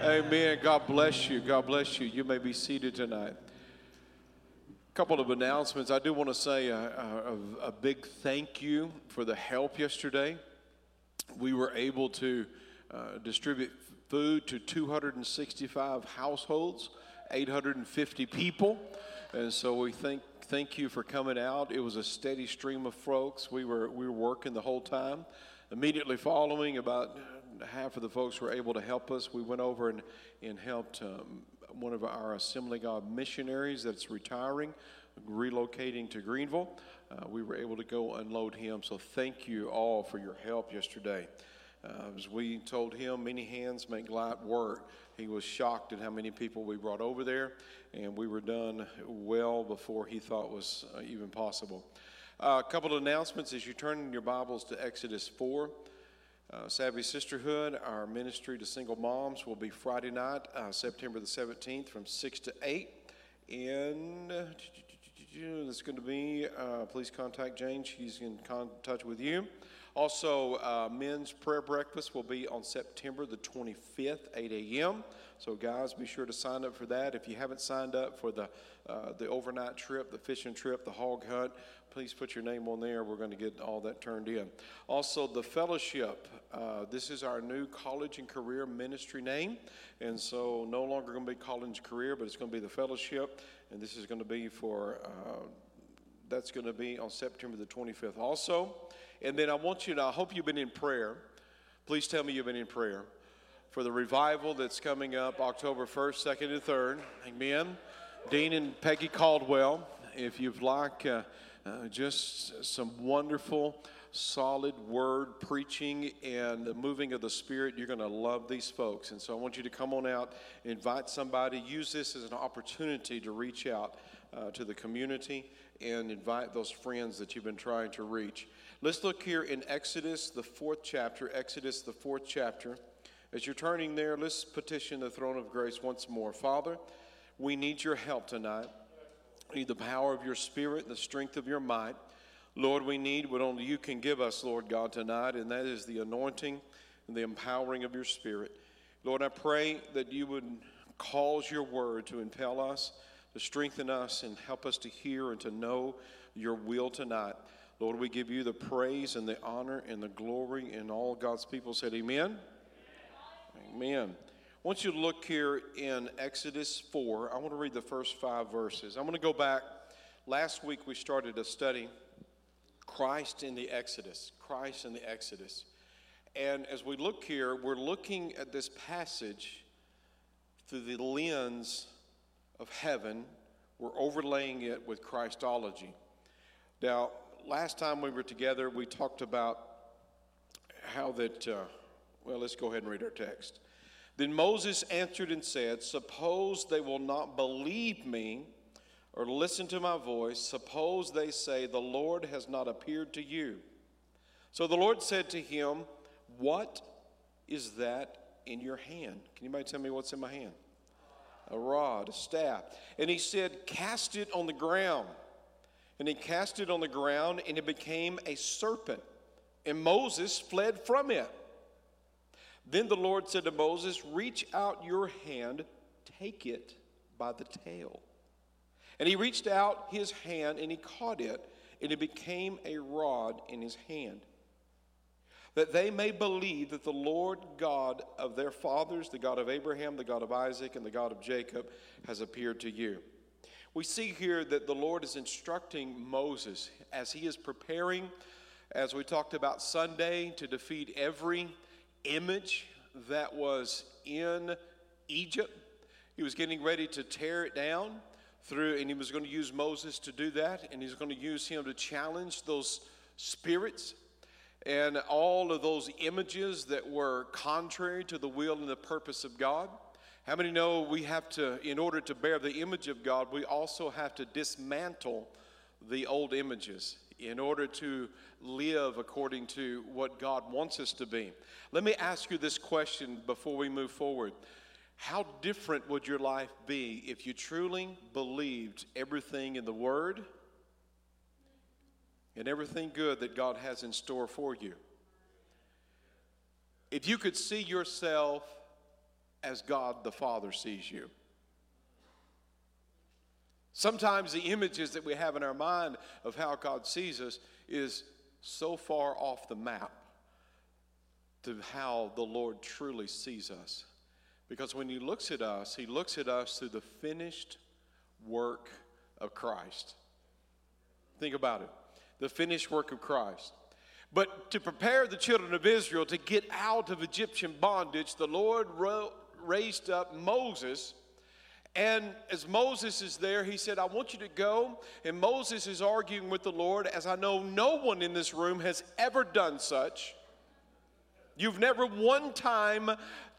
Amen. God bless you. God bless you. You may be seated tonight. A couple of announcements. I do want to say a, a, a big thank you for the help yesterday. We were able to uh, distribute food to 265 households, 850 people. And so we thank, thank you for coming out. It was a steady stream of folks. We were, we were working the whole time. Immediately following, about half of the folks were able to help us. We went over and, and helped um, one of our Assembly God missionaries that's retiring, relocating to Greenville. Uh, we were able to go unload him. So thank you all for your help yesterday. Uh, as we told him, many hands make light work. He was shocked at how many people we brought over there, and we were done well before he thought was uh, even possible. Uh, a couple of announcements as you turn your Bibles to Exodus 4. Uh, Savvy Sisterhood, our ministry to single moms, will be Friday night, uh, September the 17th from 6 to 8. And it's going to be, uh, please contact Jane. She's in touch with you. Also, uh, men's prayer breakfast will be on September the 25th, 8 a.m. So, guys, be sure to sign up for that. If you haven't signed up for the uh, the overnight trip, the fishing trip, the hog hunt, please put your name on there. We're going to get all that turned in. Also, the fellowship. Uh, this is our new college and career ministry name, and so no longer going to be college and career, but it's going to be the fellowship, and this is going to be for. Uh, that's going to be on September the 25th. Also. And then I want you to, I hope you've been in prayer. Please tell me you've been in prayer for the revival that's coming up October 1st, 2nd, and 3rd. Amen. Dean and Peggy Caldwell, if you'd like uh, uh, just some wonderful, solid word preaching and the moving of the Spirit, you're going to love these folks. And so I want you to come on out, invite somebody, use this as an opportunity to reach out uh, to the community and invite those friends that you've been trying to reach. Let's look here in Exodus, the fourth chapter. Exodus, the fourth chapter. As you're turning there, let's petition the throne of grace once more. Father, we need your help tonight. We need the power of your spirit, the strength of your might. Lord, we need what only you can give us, Lord God, tonight, and that is the anointing and the empowering of your spirit. Lord, I pray that you would cause your word to impel us, to strengthen us, and help us to hear and to know your will tonight. Lord, we give you the praise and the honor and the glory, and all God's people said, Amen. Amen. Amen. I want you to look here in Exodus 4. I want to read the first five verses. I'm going to go back. Last week we started a study, Christ in the Exodus. Christ in the Exodus. And as we look here, we're looking at this passage through the lens of heaven. We're overlaying it with Christology. Now, last time we were together, we talked about how that, uh, well, let's go ahead and read our text. Then Moses answered and said, Suppose they will not believe me or listen to my voice. Suppose they say, The Lord has not appeared to you. So the Lord said to him, What is that in your hand? Can anybody tell me what's in my hand? A rod, a staff. And he said, Cast it on the ground. And he cast it on the ground, and it became a serpent. And Moses fled from it. Then the Lord said to Moses, Reach out your hand, take it by the tail. And he reached out his hand, and he caught it, and it became a rod in his hand. That they may believe that the Lord God of their fathers, the God of Abraham, the God of Isaac, and the God of Jacob, has appeared to you. We see here that the Lord is instructing Moses as he is preparing, as we talked about Sunday, to defeat every image that was in Egypt. He was getting ready to tear it down through, and he was going to use Moses to do that, and he's going to use him to challenge those spirits and all of those images that were contrary to the will and the purpose of God. How many know we have to, in order to bear the image of God, we also have to dismantle the old images in order to live according to what God wants us to be? Let me ask you this question before we move forward. How different would your life be if you truly believed everything in the Word and everything good that God has in store for you? If you could see yourself as God the Father sees you. Sometimes the images that we have in our mind of how God sees us is so far off the map to how the Lord truly sees us. Because when He looks at us, He looks at us through the finished work of Christ. Think about it the finished work of Christ. But to prepare the children of Israel to get out of Egyptian bondage, the Lord raised up Moses. And as Moses is there, he said, I want you to go. And Moses is arguing with the Lord, as I know no one in this room has ever done such. You've never one time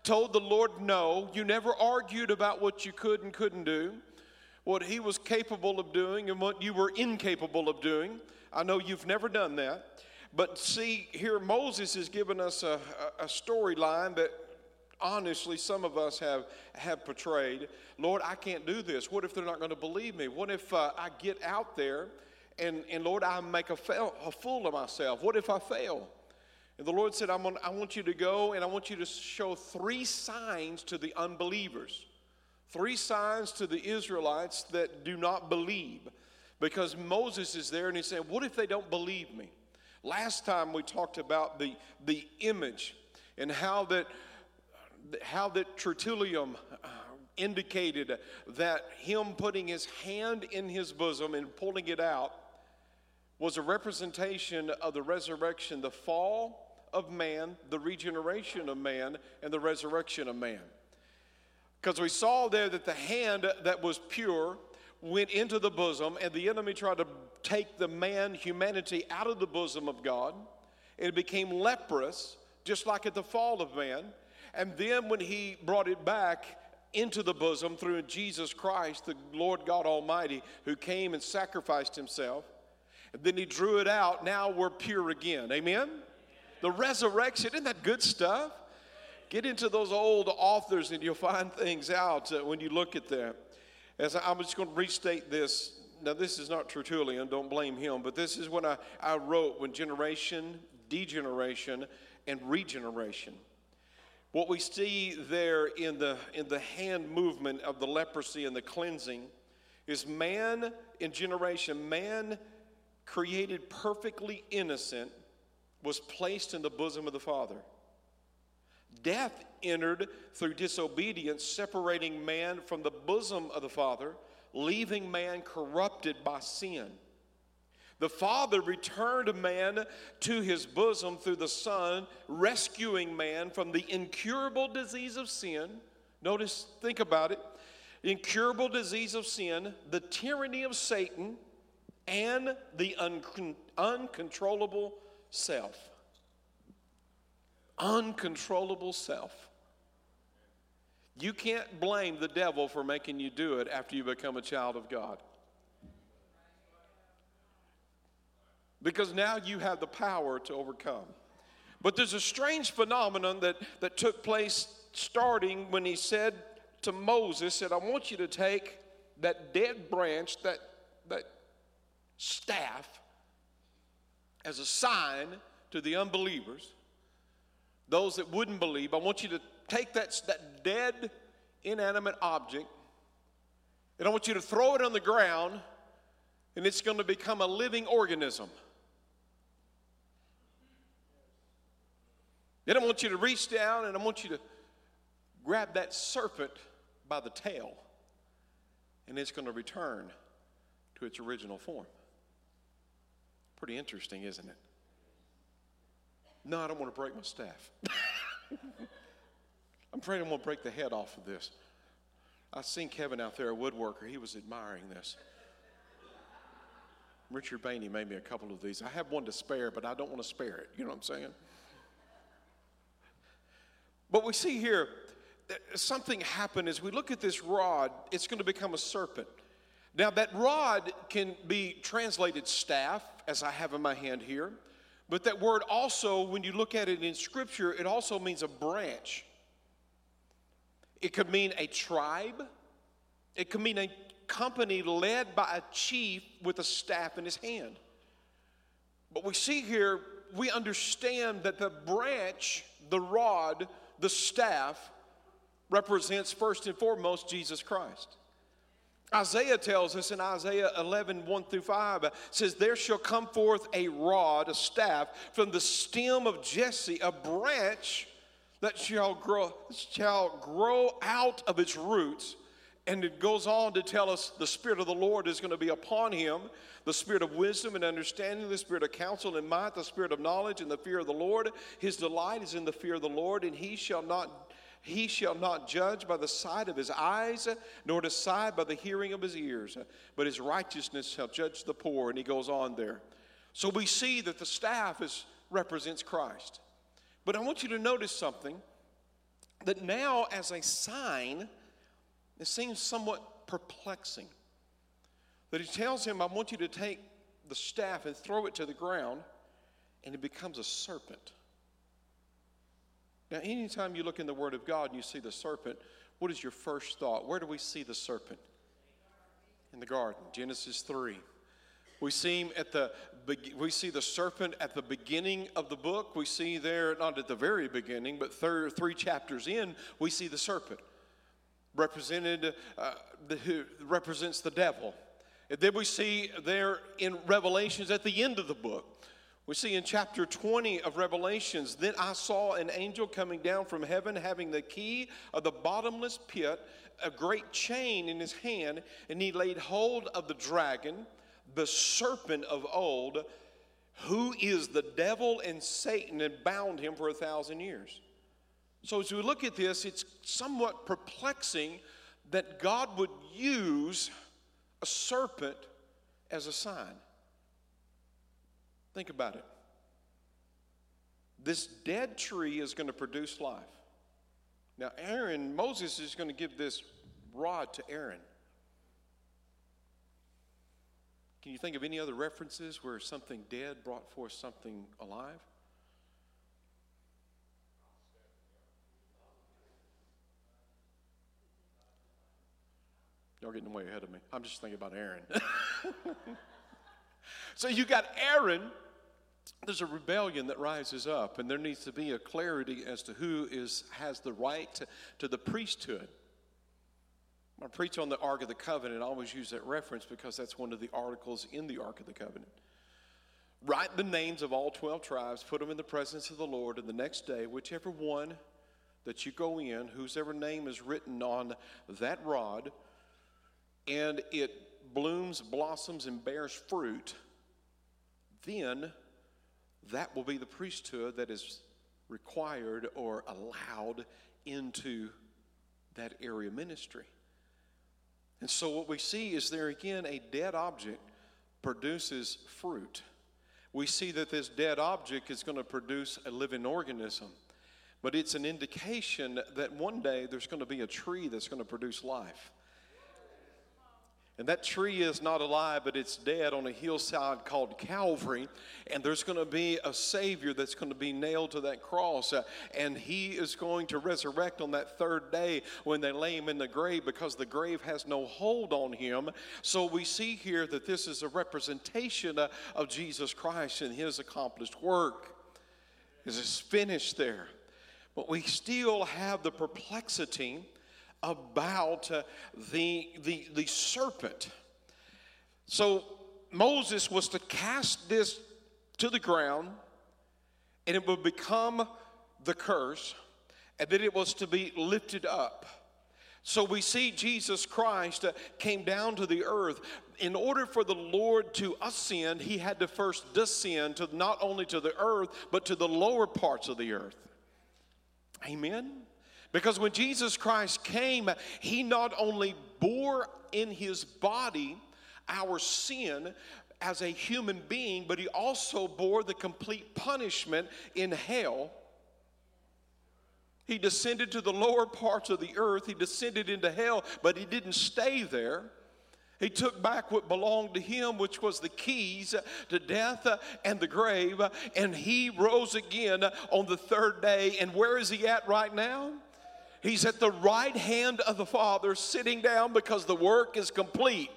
told the Lord no. You never argued about what you could and couldn't do, what he was capable of doing, and what you were incapable of doing. I know you've never done that. But see, here Moses is giving us a, a, storyline that honestly some of us have, have portrayed. Lord, I can't do this. What if they're not going to believe me? What if uh, I get out there and, and Lord, I make a, fail, a fool of myself? What if I fail? And the Lord said, I'm on, I want you to go and I want you to show three signs to the unbelievers, three signs to the Israelites that do not believe. Because Moses is there and he's saying, What if they don't believe me? Last time we talked about the, the image and how that, how that Tertullian uh, indicated that him putting his hand in his bosom and pulling it out was a representation of the resurrection, the fall of man, the regeneration of man, and the resurrection of man. Because we saw there that the hand that was pure went into the bosom, and the enemy tried to take the man, humanity, out of the bosom of God. And it became leprous, just like at the fall of man. And then when he brought it back into the bosom through Jesus Christ, the Lord God Almighty, who came and sacrificed himself, and then he drew it out. Now we're pure again. Amen? The resurrection, isn't that good stuff? Get into those old authors and you'll find things out uh, when you look at them. As I'm just going to restate this. Now, this is not Tertullian, don't blame him, but this is what I, I wrote when generation, degeneration, and regeneration. What we see there in the, in the hand movement of the leprosy and the cleansing is man in generation, man created perfectly innocent, was placed in the bosom of the Father. Death entered through disobedience, separating man from the bosom of the Father, leaving man corrupted by sin. The Father returned man to his bosom through the Son, rescuing man from the incurable disease of sin. Notice, think about it incurable disease of sin, the tyranny of Satan, and the un- uncontrollable self. Uncontrollable self. You can't blame the devil for making you do it after you become a child of God. Because now you have the power to overcome. But there's a strange phenomenon that, that took place starting when he said to Moses, said, I want you to take that dead branch, that, that staff, as a sign to the unbelievers, those that wouldn't believe. I want you to take that, that dead, inanimate object, and I want you to throw it on the ground, and it's going to become a living organism. Then I want you to reach down and I want you to grab that serpent by the tail, and it's going to return to its original form. Pretty interesting, isn't it? No, I don't want to break my staff. I'm afraid I'm going to break the head off of this. I seen Kevin out there, a woodworker. He was admiring this. Richard Bainey made me a couple of these. I have one to spare, but I don't want to spare it. You know what I'm saying? But we see here something happened as we look at this rod, it's going to become a serpent. Now, that rod can be translated staff, as I have in my hand here, but that word also, when you look at it in Scripture, it also means a branch. It could mean a tribe. It could mean a company led by a chief with a staff in his hand. But we see here, we understand that the branch, the rod, the staff represents first and foremost Jesus Christ. Isaiah tells us in Isaiah 11, 1 through 5, says, There shall come forth a rod, a staff, from the stem of Jesse, a branch that shall grow, shall grow out of its roots. And it goes on to tell us the Spirit of the Lord is going to be upon him the Spirit of wisdom and understanding, the Spirit of counsel and might, the Spirit of knowledge and the fear of the Lord. His delight is in the fear of the Lord, and he shall not he shall not judge by the sight of his eyes, nor decide by the hearing of his ears, but his righteousness shall judge the poor. And he goes on there. So we see that the staff is, represents Christ. But I want you to notice something that now, as a sign, it seems somewhat perplexing. That he tells him, I want you to take the staff and throw it to the ground, and it becomes a serpent. Now, anytime you look in the Word of God and you see the serpent, what is your first thought? Where do we see the serpent? In the garden, Genesis 3. We see him at the we see the serpent at the beginning of the book. We see there not at the very beginning, but third, three chapters in, we see the serpent represented uh, the, who represents the devil. And then we see there in Revelations at the end of the book we see in chapter 20 of Revelations, then I saw an angel coming down from heaven having the key of the bottomless pit, a great chain in his hand, and he laid hold of the dragon, the serpent of old, who is the devil and Satan, and bound him for a thousand years. So as we look at this, it's somewhat perplexing that God would use a serpent as a sign. Think about it. This dead tree is going to produce life. Now, Aaron, Moses is going to give this rod to Aaron. Can you think of any other references where something dead brought forth something alive? Y'all getting way ahead of me. I'm just thinking about Aaron. So you got Aaron. There's a rebellion that rises up, and there needs to be a clarity as to who is has the right to, to the priesthood. I preach on the Ark of the Covenant. I always use that reference because that's one of the articles in the Ark of the Covenant. Write the names of all 12 tribes, put them in the presence of the Lord, and the next day, whichever one that you go in, whosever name is written on that rod, and it blooms, blossoms, and bears fruit, then that will be the priesthood that is required or allowed into that area ministry. And so, what we see is there again a dead object produces fruit. We see that this dead object is going to produce a living organism, but it's an indication that one day there's going to be a tree that's going to produce life. And that tree is not alive, but it's dead on a hillside called Calvary. And there's going to be a Savior that's going to be nailed to that cross. Uh, and he is going to resurrect on that third day when they lay him in the grave because the grave has no hold on him. So we see here that this is a representation uh, of Jesus Christ and his accomplished work. Is finished there. But we still have the perplexity about uh, the, the, the serpent. So Moses was to cast this to the ground, and it would become the curse, and then it was to be lifted up. So we see Jesus Christ uh, came down to the earth. In order for the Lord to ascend, he had to first descend to not only to the earth, but to the lower parts of the earth. Amen. Because when Jesus Christ came, he not only bore in his body our sin as a human being, but he also bore the complete punishment in hell. He descended to the lower parts of the earth, he descended into hell, but he didn't stay there. He took back what belonged to him, which was the keys to death and the grave, and he rose again on the third day. And where is he at right now? He's at the right hand of the Father, sitting down because the work is complete.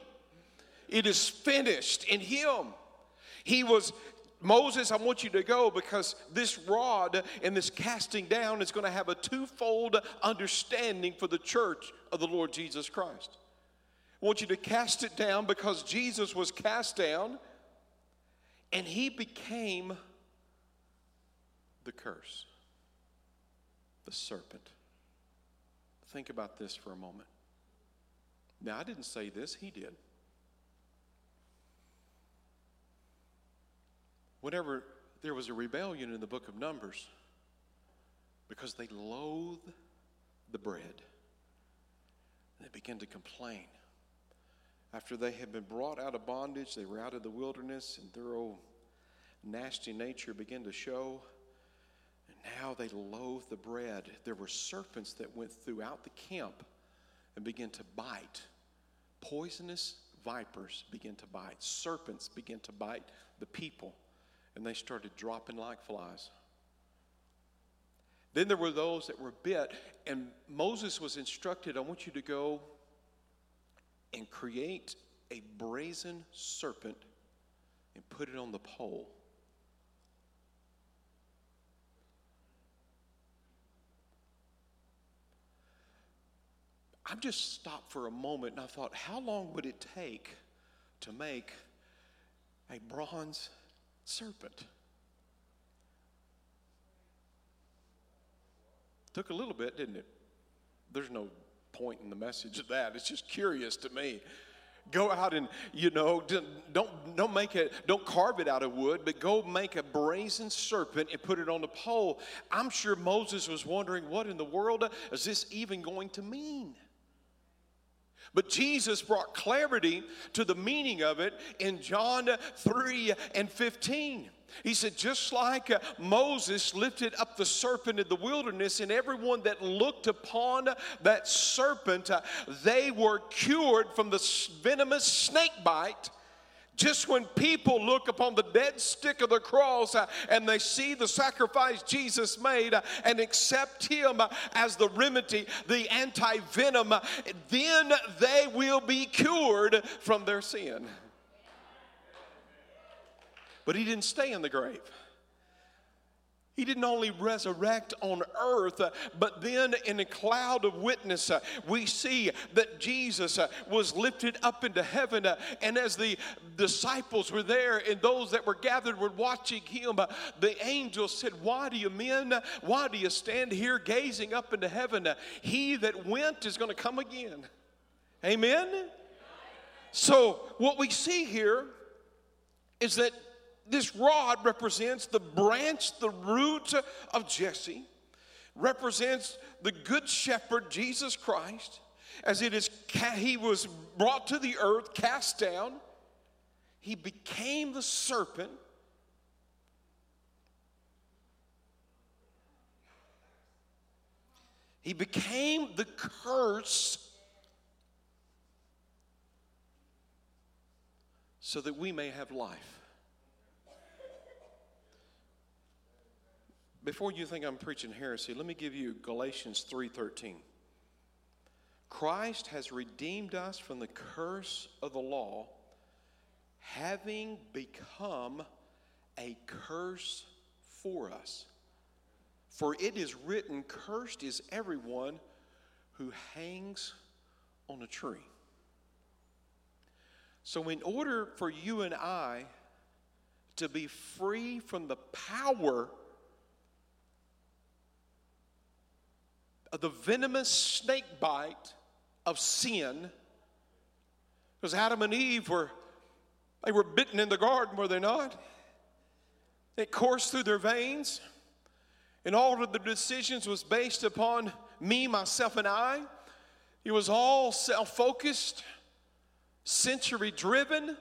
It is finished in Him. He was Moses, I want you to go because this rod and this casting down is going to have a twofold understanding for the church of the Lord Jesus Christ. I want you to cast it down because Jesus was cast down and he became the curse, the serpent. Think about this for a moment. Now, I didn't say this, he did. Whenever there was a rebellion in the book of Numbers, because they loathed the bread, they began to complain. After they had been brought out of bondage, they were out of the wilderness, and their old nasty nature began to show. Now they loathed the bread. There were serpents that went throughout the camp and began to bite. Poisonous vipers began to bite. Serpents began to bite the people, and they started dropping like flies. Then there were those that were bit, and Moses was instructed I want you to go and create a brazen serpent and put it on the pole. I just stopped for a moment and I thought, how long would it take to make a bronze serpent? Took a little bit, didn't it? There's no point in the message of that. It's just curious to me. Go out and, you know, don't, don't make it, don't carve it out of wood, but go make a brazen serpent and put it on the pole. I'm sure Moses was wondering, what in the world is this even going to mean? But Jesus brought clarity to the meaning of it in John 3 and 15. He said, just like uh, Moses lifted up the serpent in the wilderness, and everyone that looked upon that serpent, uh, they were cured from the venomous snake bite. Just when people look upon the dead stick of the cross uh, and they see the sacrifice Jesus made uh, and accept Him uh, as the remedy, the anti venom, then they will be cured from their sin. But he didn't stay in the grave. He didn't only resurrect on earth, uh, but then in a cloud of witness, uh, we see that Jesus uh, was lifted up into heaven. And as the disciples were there and those that were gathered were watching him, the angels said, Why do you men, why do you stand here gazing up into heaven? He that went is going to come again. Amen? So, what we see here is that this rod represents the branch, the root of Jesse, represents the good shepherd, Jesus Christ, as it is he was brought to the earth, cast down. He became the serpent. He became the curse so that we may have life. Before you think I'm preaching heresy, let me give you Galatians 3:13. Christ has redeemed us from the curse of the law, having become a curse for us. For it is written, Cursed is everyone who hangs on a tree. So, in order for you and I to be free from the power the venomous snake bite of sin. Because Adam and Eve were, they were bitten in the garden, were they not? It coursed through their veins. And all of the decisions was based upon me, myself, and I. It was all self focused, sensory driven.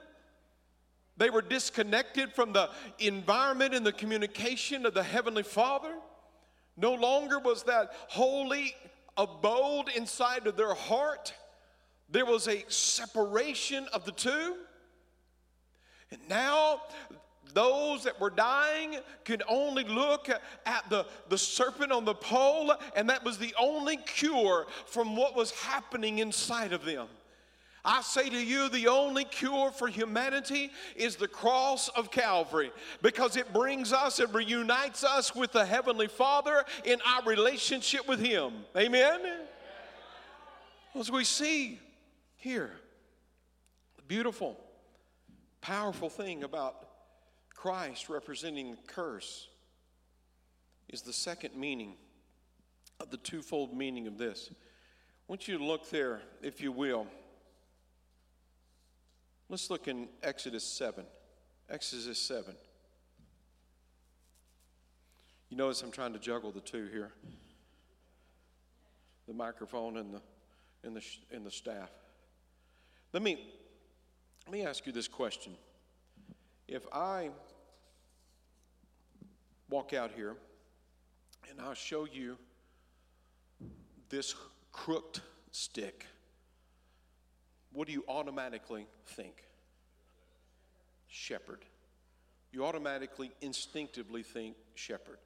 They were disconnected from the environment and the communication of the Heavenly Father. No longer was that holy abode inside of their heart. There was a separation of the two. And now those that were dying could only look at the, the serpent on the pole, and that was the only cure from what was happening inside of them. I say to you, the only cure for humanity is the cross of Calvary because it brings us, it reunites us with the Heavenly Father in our relationship with Him. Amen? As we see here, the beautiful, powerful thing about Christ representing the curse is the second meaning of the twofold meaning of this. I want you to look there, if you will. Let's look in Exodus 7. Exodus 7. You notice I'm trying to juggle the two here the microphone and the, and the, and the staff. Let me, let me ask you this question. If I walk out here and I show you this crooked stick, what do you automatically think? Shepherd. You automatically, instinctively think shepherd.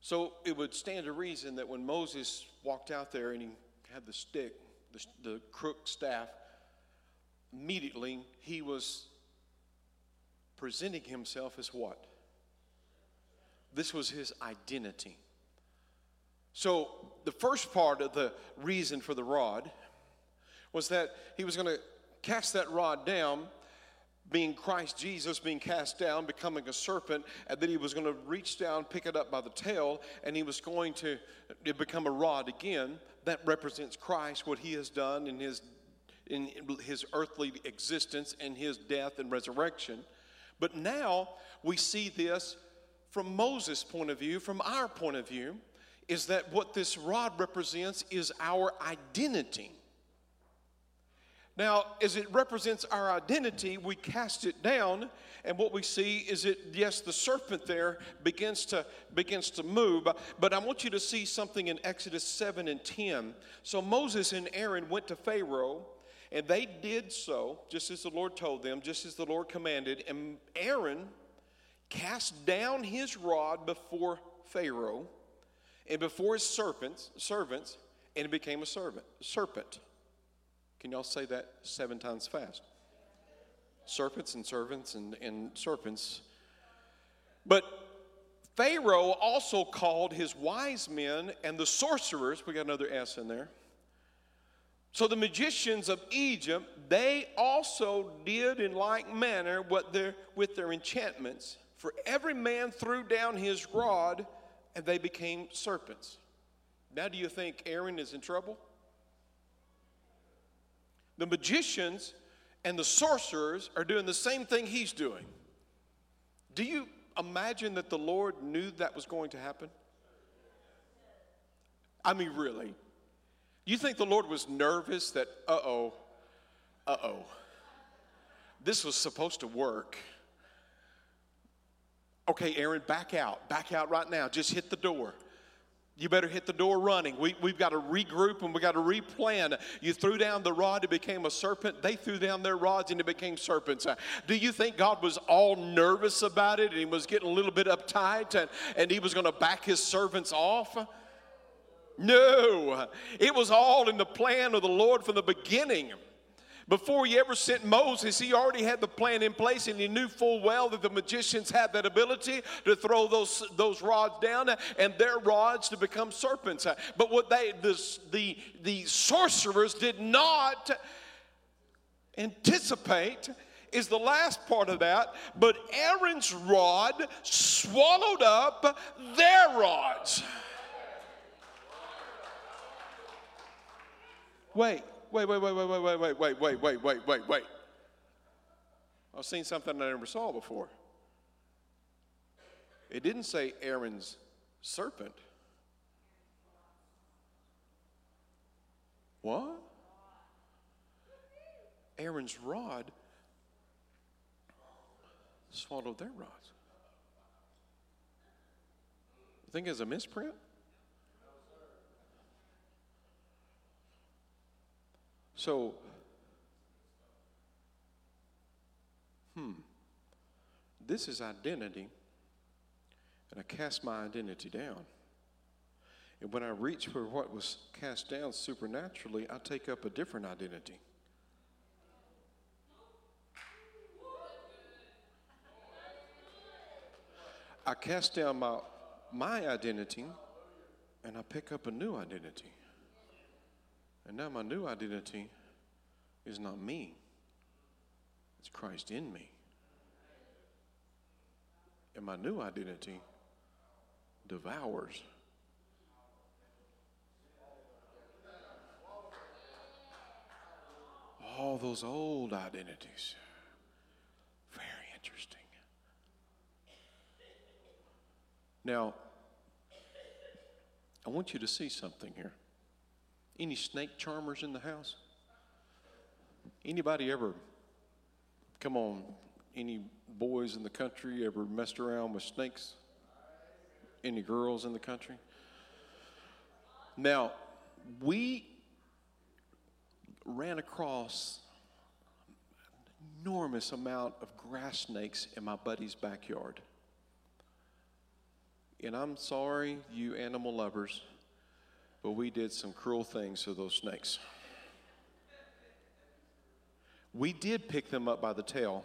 So it would stand to reason that when Moses walked out there and he had the stick, the, the crook staff, immediately he was presenting himself as what? This was his identity. So the first part of the reason for the rod was that he was going to cast that rod down, being Christ Jesus being cast down, becoming a serpent, and then he was going to reach down, pick it up by the tail, and he was going to become a rod again. That represents Christ, what he has done in his in his earthly existence and his death and resurrection. But now we see this from Moses' point of view, from our point of view, is that what this rod represents is our identity. Now, as it represents our identity, we cast it down, and what we see is it, yes, the serpent there begins to begins to move. But I want you to see something in Exodus 7 and 10. So Moses and Aaron went to Pharaoh, and they did so, just as the Lord told them, just as the Lord commanded. And Aaron cast down his rod before Pharaoh and before his serpents, servants, and it became a servant, serpent. Can y'all say that seven times fast? Serpents and servants and, and serpents. But Pharaoh also called his wise men and the sorcerers, we got another S in there. So the magicians of Egypt, they also did in like manner what their, with their enchantments. For every man threw down his rod, and they became serpents. Now, do you think Aaron is in trouble? The magicians and the sorcerers are doing the same thing he's doing. Do you imagine that the Lord knew that was going to happen? I mean, really. You think the Lord was nervous that, uh oh, uh oh, this was supposed to work? Okay, Aaron, back out. Back out right now. Just hit the door. You better hit the door running. We, we've got to regroup and we've got to replan. You threw down the rod, it became a serpent. They threw down their rods and it became serpents. Uh, do you think God was all nervous about it and he was getting a little bit uptight and, and he was going to back his servants off? No, it was all in the plan of the Lord from the beginning. Before he ever sent Moses, he already had the plan in place and he knew full well that the magicians had that ability to throw those, those rods down and their rods to become serpents. But what they, the, the, the sorcerers did not anticipate is the last part of that. But Aaron's rod swallowed up their rods. Wait wait, wait, wait, wait, wait, wait, wait, wait, wait, wait, wait, wait, wait. I've seen something I never saw before. It didn't say Aaron's serpent. What? Aaron's rod swallowed their rods. You think it's a misprint? So, hmm, this is identity, and I cast my identity down. And when I reach for what was cast down supernaturally, I take up a different identity. I cast down my, my identity and I pick up a new identity. And now my new identity is not me, it's Christ in me. And my new identity devours. All those old identities. Very interesting. Now, I want you to see something here. Any snake charmers in the house? Anybody ever, come on, any boys in the country ever messed around with snakes? Any girls in the country? Now, we ran across an enormous amount of grass snakes in my buddy's backyard. And I'm sorry, you animal lovers, but we did some cruel things to those snakes. We did pick them up by the tail.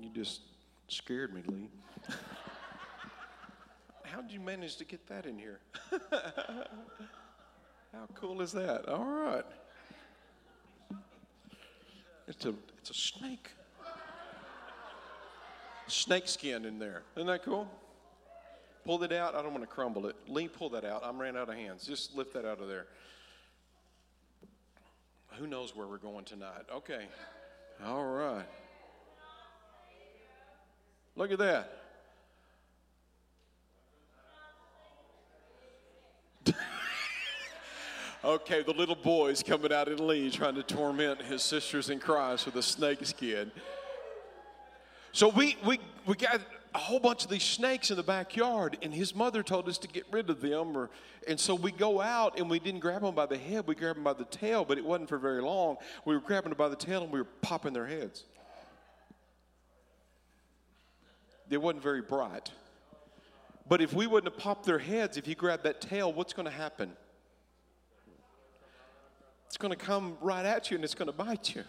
You just scared me, Lee. How did you manage to get that in here? How cool is that? All right. It's a, it's a snake snake skin in there. Isn't that cool? Pull it out. I don't want to crumble it. Lee, pull that out. I'm ran out of hands. Just lift that out of there. Who knows where we're going tonight? Okay. All right. Look at that. okay, the little boy's coming out in Lee trying to torment his sisters in Christ with a snake skin. So we, we, we got a whole bunch of these snakes in the backyard, and his mother told us to get rid of them. Or, and so we go out and we didn't grab them by the head, we grabbed them by the tail, but it wasn't for very long. We were grabbing them by the tail and we were popping their heads. They wasn't very bright. But if we wouldn't have popped their heads, if you grab that tail, what's going to happen? It's going to come right at you and it's going to bite you.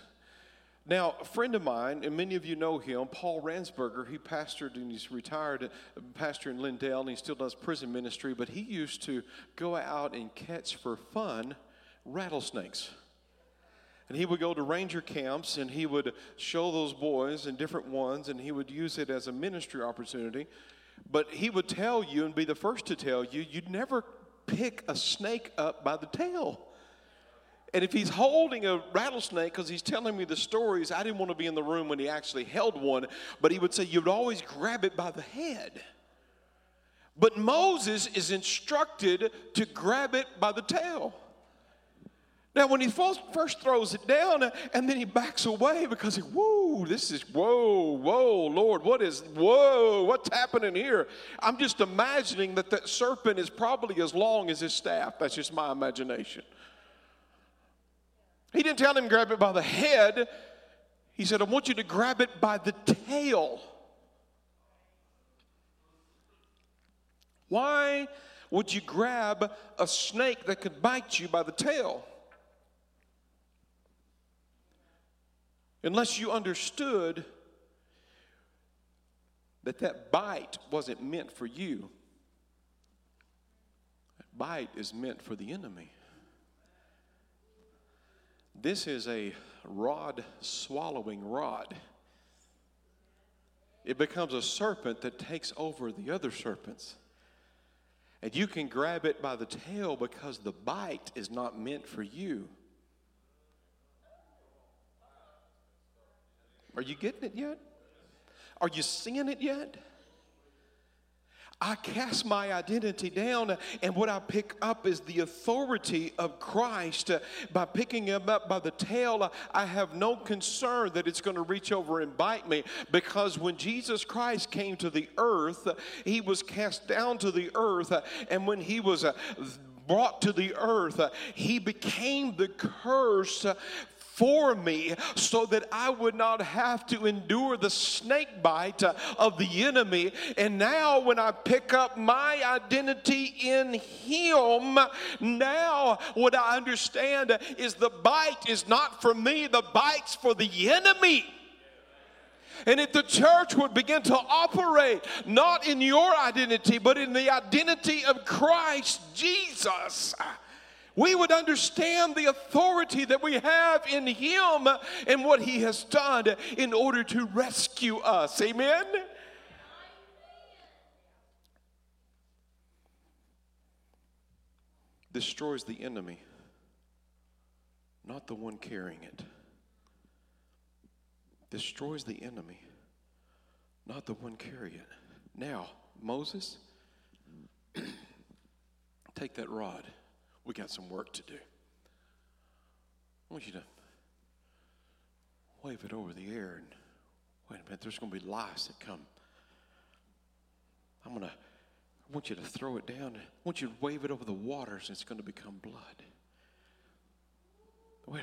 Now, a friend of mine, and many of you know him, Paul Ransberger, he pastored and he's retired, pastor in Lindale, and he still does prison ministry, but he used to go out and catch for fun rattlesnakes. And he would go to ranger camps and he would show those boys and different ones, and he would use it as a ministry opportunity. But he would tell you and be the first to tell you, you'd never pick a snake up by the tail. And if he's holding a rattlesnake, because he's telling me the stories, I didn't want to be in the room when he actually held one, but he would say, You'd always grab it by the head. But Moses is instructed to grab it by the tail. Now, when he first throws it down and then he backs away because he, whoa, this is, whoa, whoa, Lord, what is, whoa, what's happening here? I'm just imagining that that serpent is probably as long as his staff. That's just my imagination. He didn't tell him grab it by the head. He said, I want you to grab it by the tail. Why would you grab a snake that could bite you by the tail? Unless you understood that that bite wasn't meant for you. That bite is meant for the enemy. This is a rod swallowing rod. It becomes a serpent that takes over the other serpents. And you can grab it by the tail because the bite is not meant for you. Are you getting it yet? Are you seeing it yet? I cast my identity down, and what I pick up is the authority of Christ. By picking him up by the tail, I have no concern that it's going to reach over and bite me because when Jesus Christ came to the earth, he was cast down to the earth, and when he was uh, brought to the earth, he became the curse for me so that I would not have to endure the snake bite uh, of the enemy. And now, when I pick up my identity in Him, now what I understand is the bite is not for me, the bite's for the enemy. And if the church would begin to operate not in your identity, but in the identity of Christ Jesus, we would understand the authority that we have in Him and what He has done in order to rescue us. Amen? Destroys the enemy, not the one carrying it. Destroys the enemy, not the one carrying it. Now, Moses, take that rod we got some work to do. I want you to wave it over the air and wait a minute, there's going to be lice that come. I'm going to, I want you to throw it down. I want you to wave it over the waters and it's going to become blood. Wait,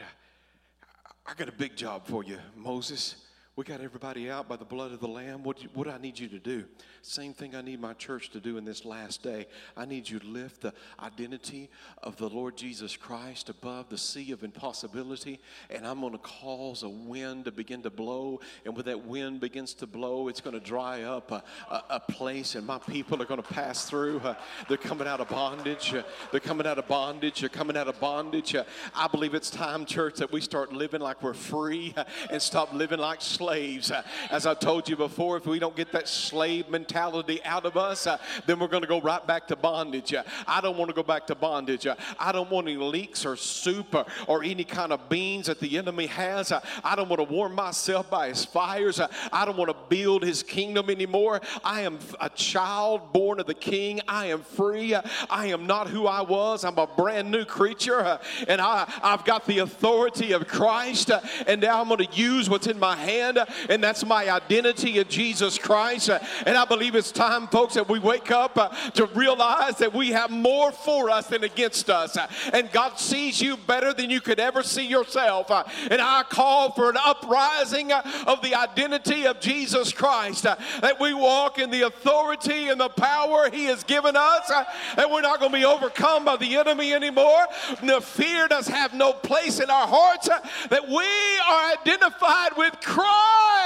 I, I got a big job for you, Moses. We got everybody out by the blood of the Lamb. What, what I need you to do? Same thing I need my church to do in this last day. I need you to lift the identity of the Lord Jesus Christ above the sea of impossibility, and I'm going to cause a wind to begin to blow. And when that wind begins to blow, it's going to dry up a, a, a place, and my people are going to pass through. Uh, they're coming out of bondage. Uh, they're coming out of bondage. They're coming out of bondage. Uh, I believe it's time, church, that we start living like we're free and stop living like slaves slaves. Uh, as I told you before, if we don't get that slave mentality out of us, uh, then we're going to go right back to bondage. Uh, I don't want to go back to bondage. I don't want any leeks or soup or, or any kind of beans that the enemy has. I don't want to warm myself by his fires. I don't want to build his kingdom anymore. I am a child born of the king. I am free. I am not who I was. I'm a brand new creature. And I, I've got the authority of Christ. And now I'm going to use what's in my hand and that's my identity in Jesus Christ. And I believe it's time, folks, that we wake up uh, to realize that we have more for us than against us. And God sees you better than you could ever see yourself. Uh, and I call for an uprising uh, of the identity of Jesus Christ, uh, that we walk in the authority and the power He has given us, that we're not going to be overcome by the enemy anymore. The fear does have no place in our hearts, that we are identified with Christ.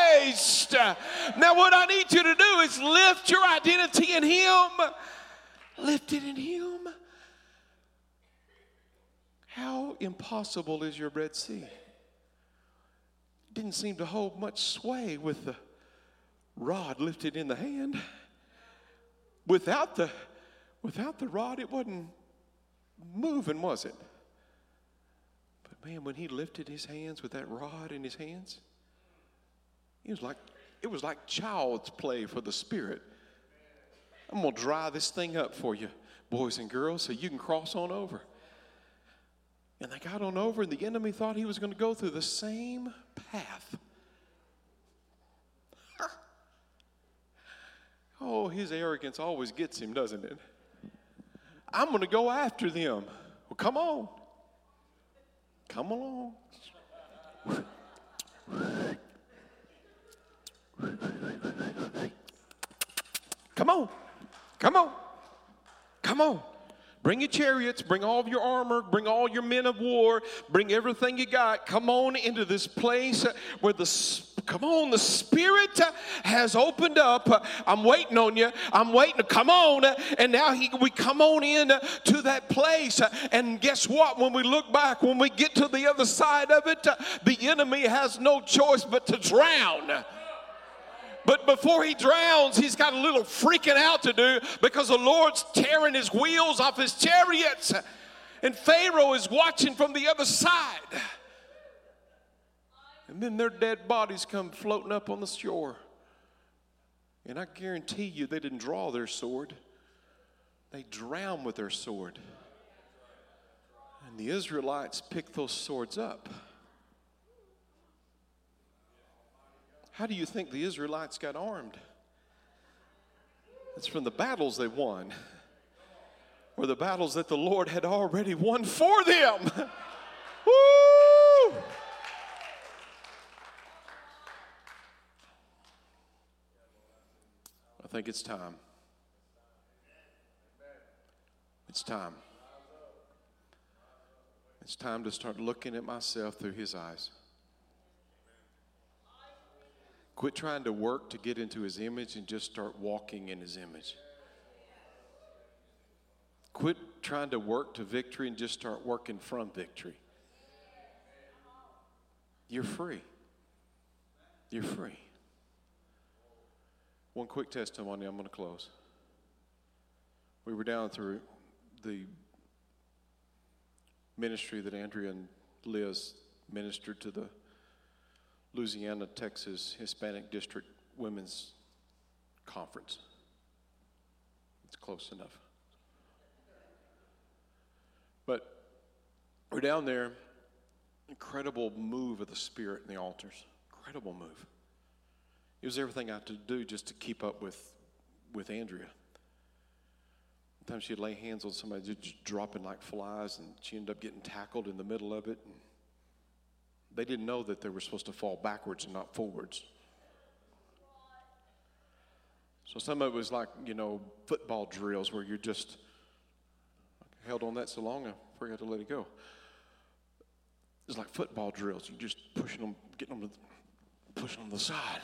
Christ. Now, what I need you to do is lift your identity in Him. Lift it in Him. How impossible is your Red Sea? Didn't seem to hold much sway with the rod lifted in the hand. Without the, without the rod, it wasn't moving, was it? But man, when he lifted his hands with that rod in his hands, it was like, it was like child's play for the Spirit. I'm going to dry this thing up for you, boys and girls, so you can cross on over. And they got on over, and the enemy thought he was going to go through the same path. oh, his arrogance always gets him, doesn't it? I'm going to go after them. Well, come on. Come along. Come on. Come on. Come on. Bring your chariots, bring all of your armor, bring all your men of war, bring everything you got. Come on into this place where the come on, the Spirit has opened up. I'm waiting on you. I'm waiting to come on. And now he, we come on in to that place. And guess what? When we look back, when we get to the other side of it, the enemy has no choice but to drown. But before he drowns, he's got a little freaking out to do because the Lord's tearing his wheels off his chariots. And Pharaoh is watching from the other side. And then their dead bodies come floating up on the shore. And I guarantee you they didn't draw their sword, they drowned with their sword. And the Israelites picked those swords up. How do you think the Israelites got armed? It's from the battles they won, or the battles that the Lord had already won for them. Woo! I think it's time. It's time. It's time to start looking at myself through His eyes. Quit trying to work to get into his image and just start walking in his image. Quit trying to work to victory and just start working from victory. You're free. You're free. One quick testimony, I'm going to close. We were down through the ministry that Andrea and Liz ministered to the Louisiana, Texas Hispanic District Women's Conference. It's close enough. But we're down there, incredible move of the Spirit in the altars. Incredible move. It was everything I had to do just to keep up with, with Andrea. Sometimes she'd lay hands on somebody just dropping like flies, and she ended up getting tackled in the middle of it. And they didn't know that they were supposed to fall backwards and not forwards. So some of it was like, you know, football drills where you're just held on that so long, I forgot to let it go. It's like football drills. You're just pushing them, getting them, pushing them to the side.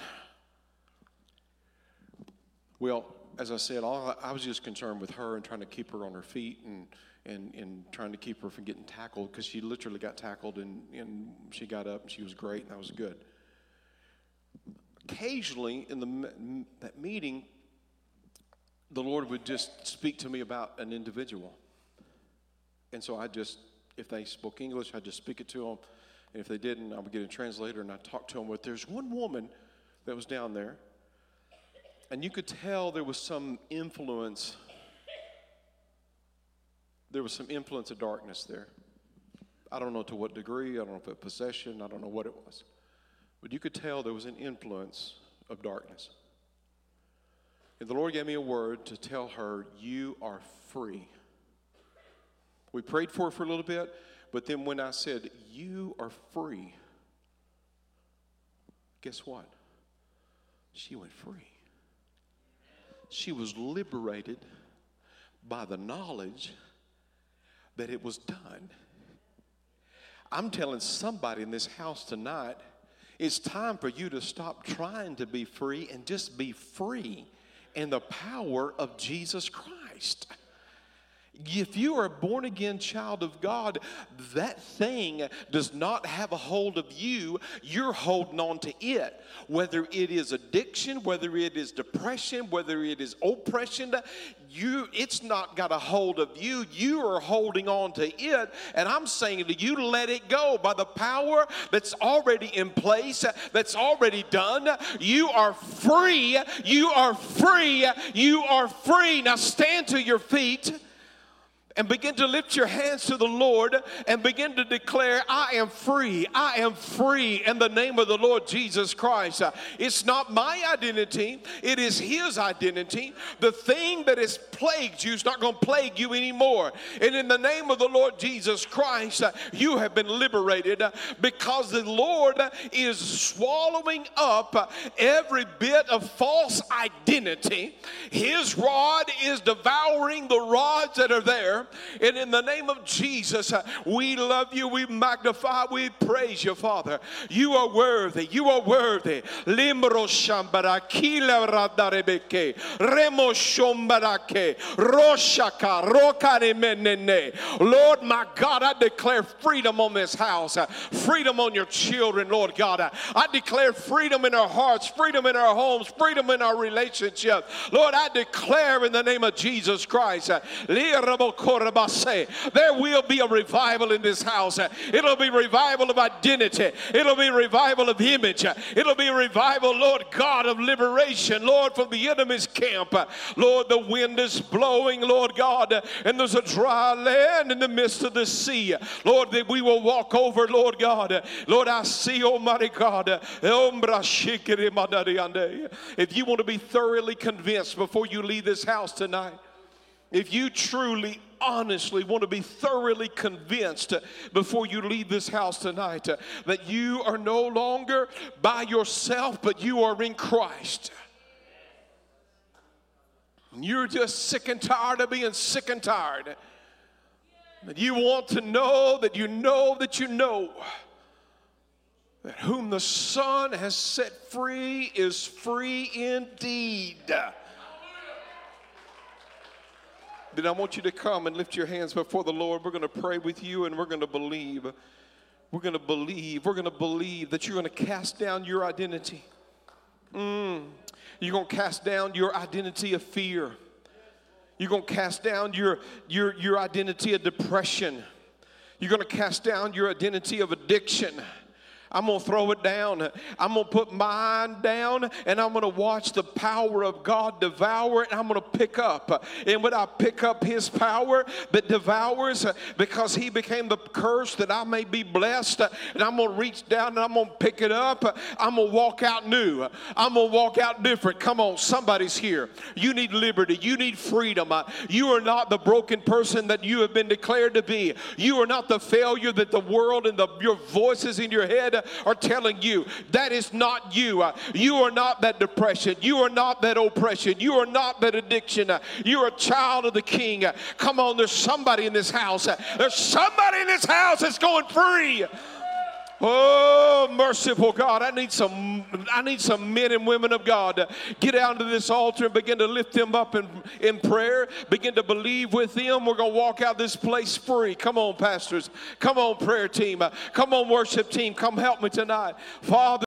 Well, as I said, all, I was just concerned with her and trying to keep her on her feet and, and, and trying to keep her from getting tackled because she literally got tackled and, and she got up and she was great and that was good. Occasionally in the, that meeting, the Lord would just speak to me about an individual. And so I just, if they spoke English, I'd just speak it to them. And if they didn't, I would get a translator and I'd talk to them. But there's one woman that was down there and you could tell there was some influence. There was some influence of darkness there. I don't know to what degree, I don't know if it possession, I don't know what it was. But you could tell there was an influence of darkness. And the Lord gave me a word to tell her, You are free. We prayed for her for a little bit, but then when I said, You are free, guess what? She went free she was liberated by the knowledge that it was done. I'm telling somebody in this house tonight, it's time for you to stop trying to be free and just be free in the power of Jesus Christ. If you are a born again child of God, that thing does not have a hold of you. You're holding on to it. Whether it is addiction, whether it is depression, whether it is oppression, you it's not got a hold of you. You are holding on to it. And I'm saying to you, let it go by the power that's already in place, that's already done. You are free. You are free. You are free. Now stand to your feet and begin to lift your hands to the Lord and begin to declare, I am free. I am free in the name of the Lord Jesus Christ. Uh, it's not my identity, it is His identity. The thing that has plagued you is not going to plague you anymore. And in the name of the Lord Jesus Christ, uh, you have been liberated uh, because the Lord is swallowing up every bit of false identity. His rod is devouring the rods that are there. And in the name of Jesus, uh, we love you, we magnify, we praise you, Father. You are worthy, you are worthy. Limbro remo roshaka. Lord, my God, I declare freedom on this house, uh, freedom on your children, Lord God. Uh, I declare freedom in our hearts, freedom in our homes, freedom in our relationships. Lord, I declare in the name of Jesus Christ, there will be a revival in this house. It'll be revival of identity. It'll be revival of image. It'll be revival, Lord God, of liberation, Lord, from the enemy's camp. Lord, the wind is blowing, Lord God, and there's a dry land in the midst of the sea. Lord, that we will walk over, Lord God. Lord, I see, Almighty God. If you want to be thoroughly convinced before you leave this house tonight, if you truly honestly want to be thoroughly convinced before you leave this house tonight that you are no longer by yourself, but you are in Christ. And You're just sick and tired of being sick and tired. That you want to know that you know that you know that whom the Son has set free is free indeed. Then I want you to come and lift your hands before the Lord. We're going to pray with you and we're going to believe. We're going to believe. We're going to believe that you're going to cast down your identity. Mm. You're going to cast down your identity of fear. You're going to cast down your, your, your identity of depression. You're going to cast down your identity of addiction. I'm going to throw it down. I'm going to put mine down and I'm going to watch the power of God devour it. And I'm going to pick up. And when I pick up his power that devours, because he became the curse that I may be blessed, and I'm going to reach down and I'm going to pick it up, I'm going to walk out new. I'm going to walk out different. Come on, somebody's here. You need liberty. You need freedom. You are not the broken person that you have been declared to be. You are not the failure that the world and the, your voices in your head are telling you that is not you. Uh, you are not that depression. You are not that oppression. You are not that addiction. Uh, you're a child of the King. Uh, come on, there's somebody in this house. There's somebody in this house that's going free. Oh, merciful God, I need some I need some men and women of God to get out to this altar and begin to lift them up in, in prayer, begin to believe with them. We're gonna walk out this place free. Come on, pastors. Come on, prayer team. Come on, worship team. Come help me tonight. Father.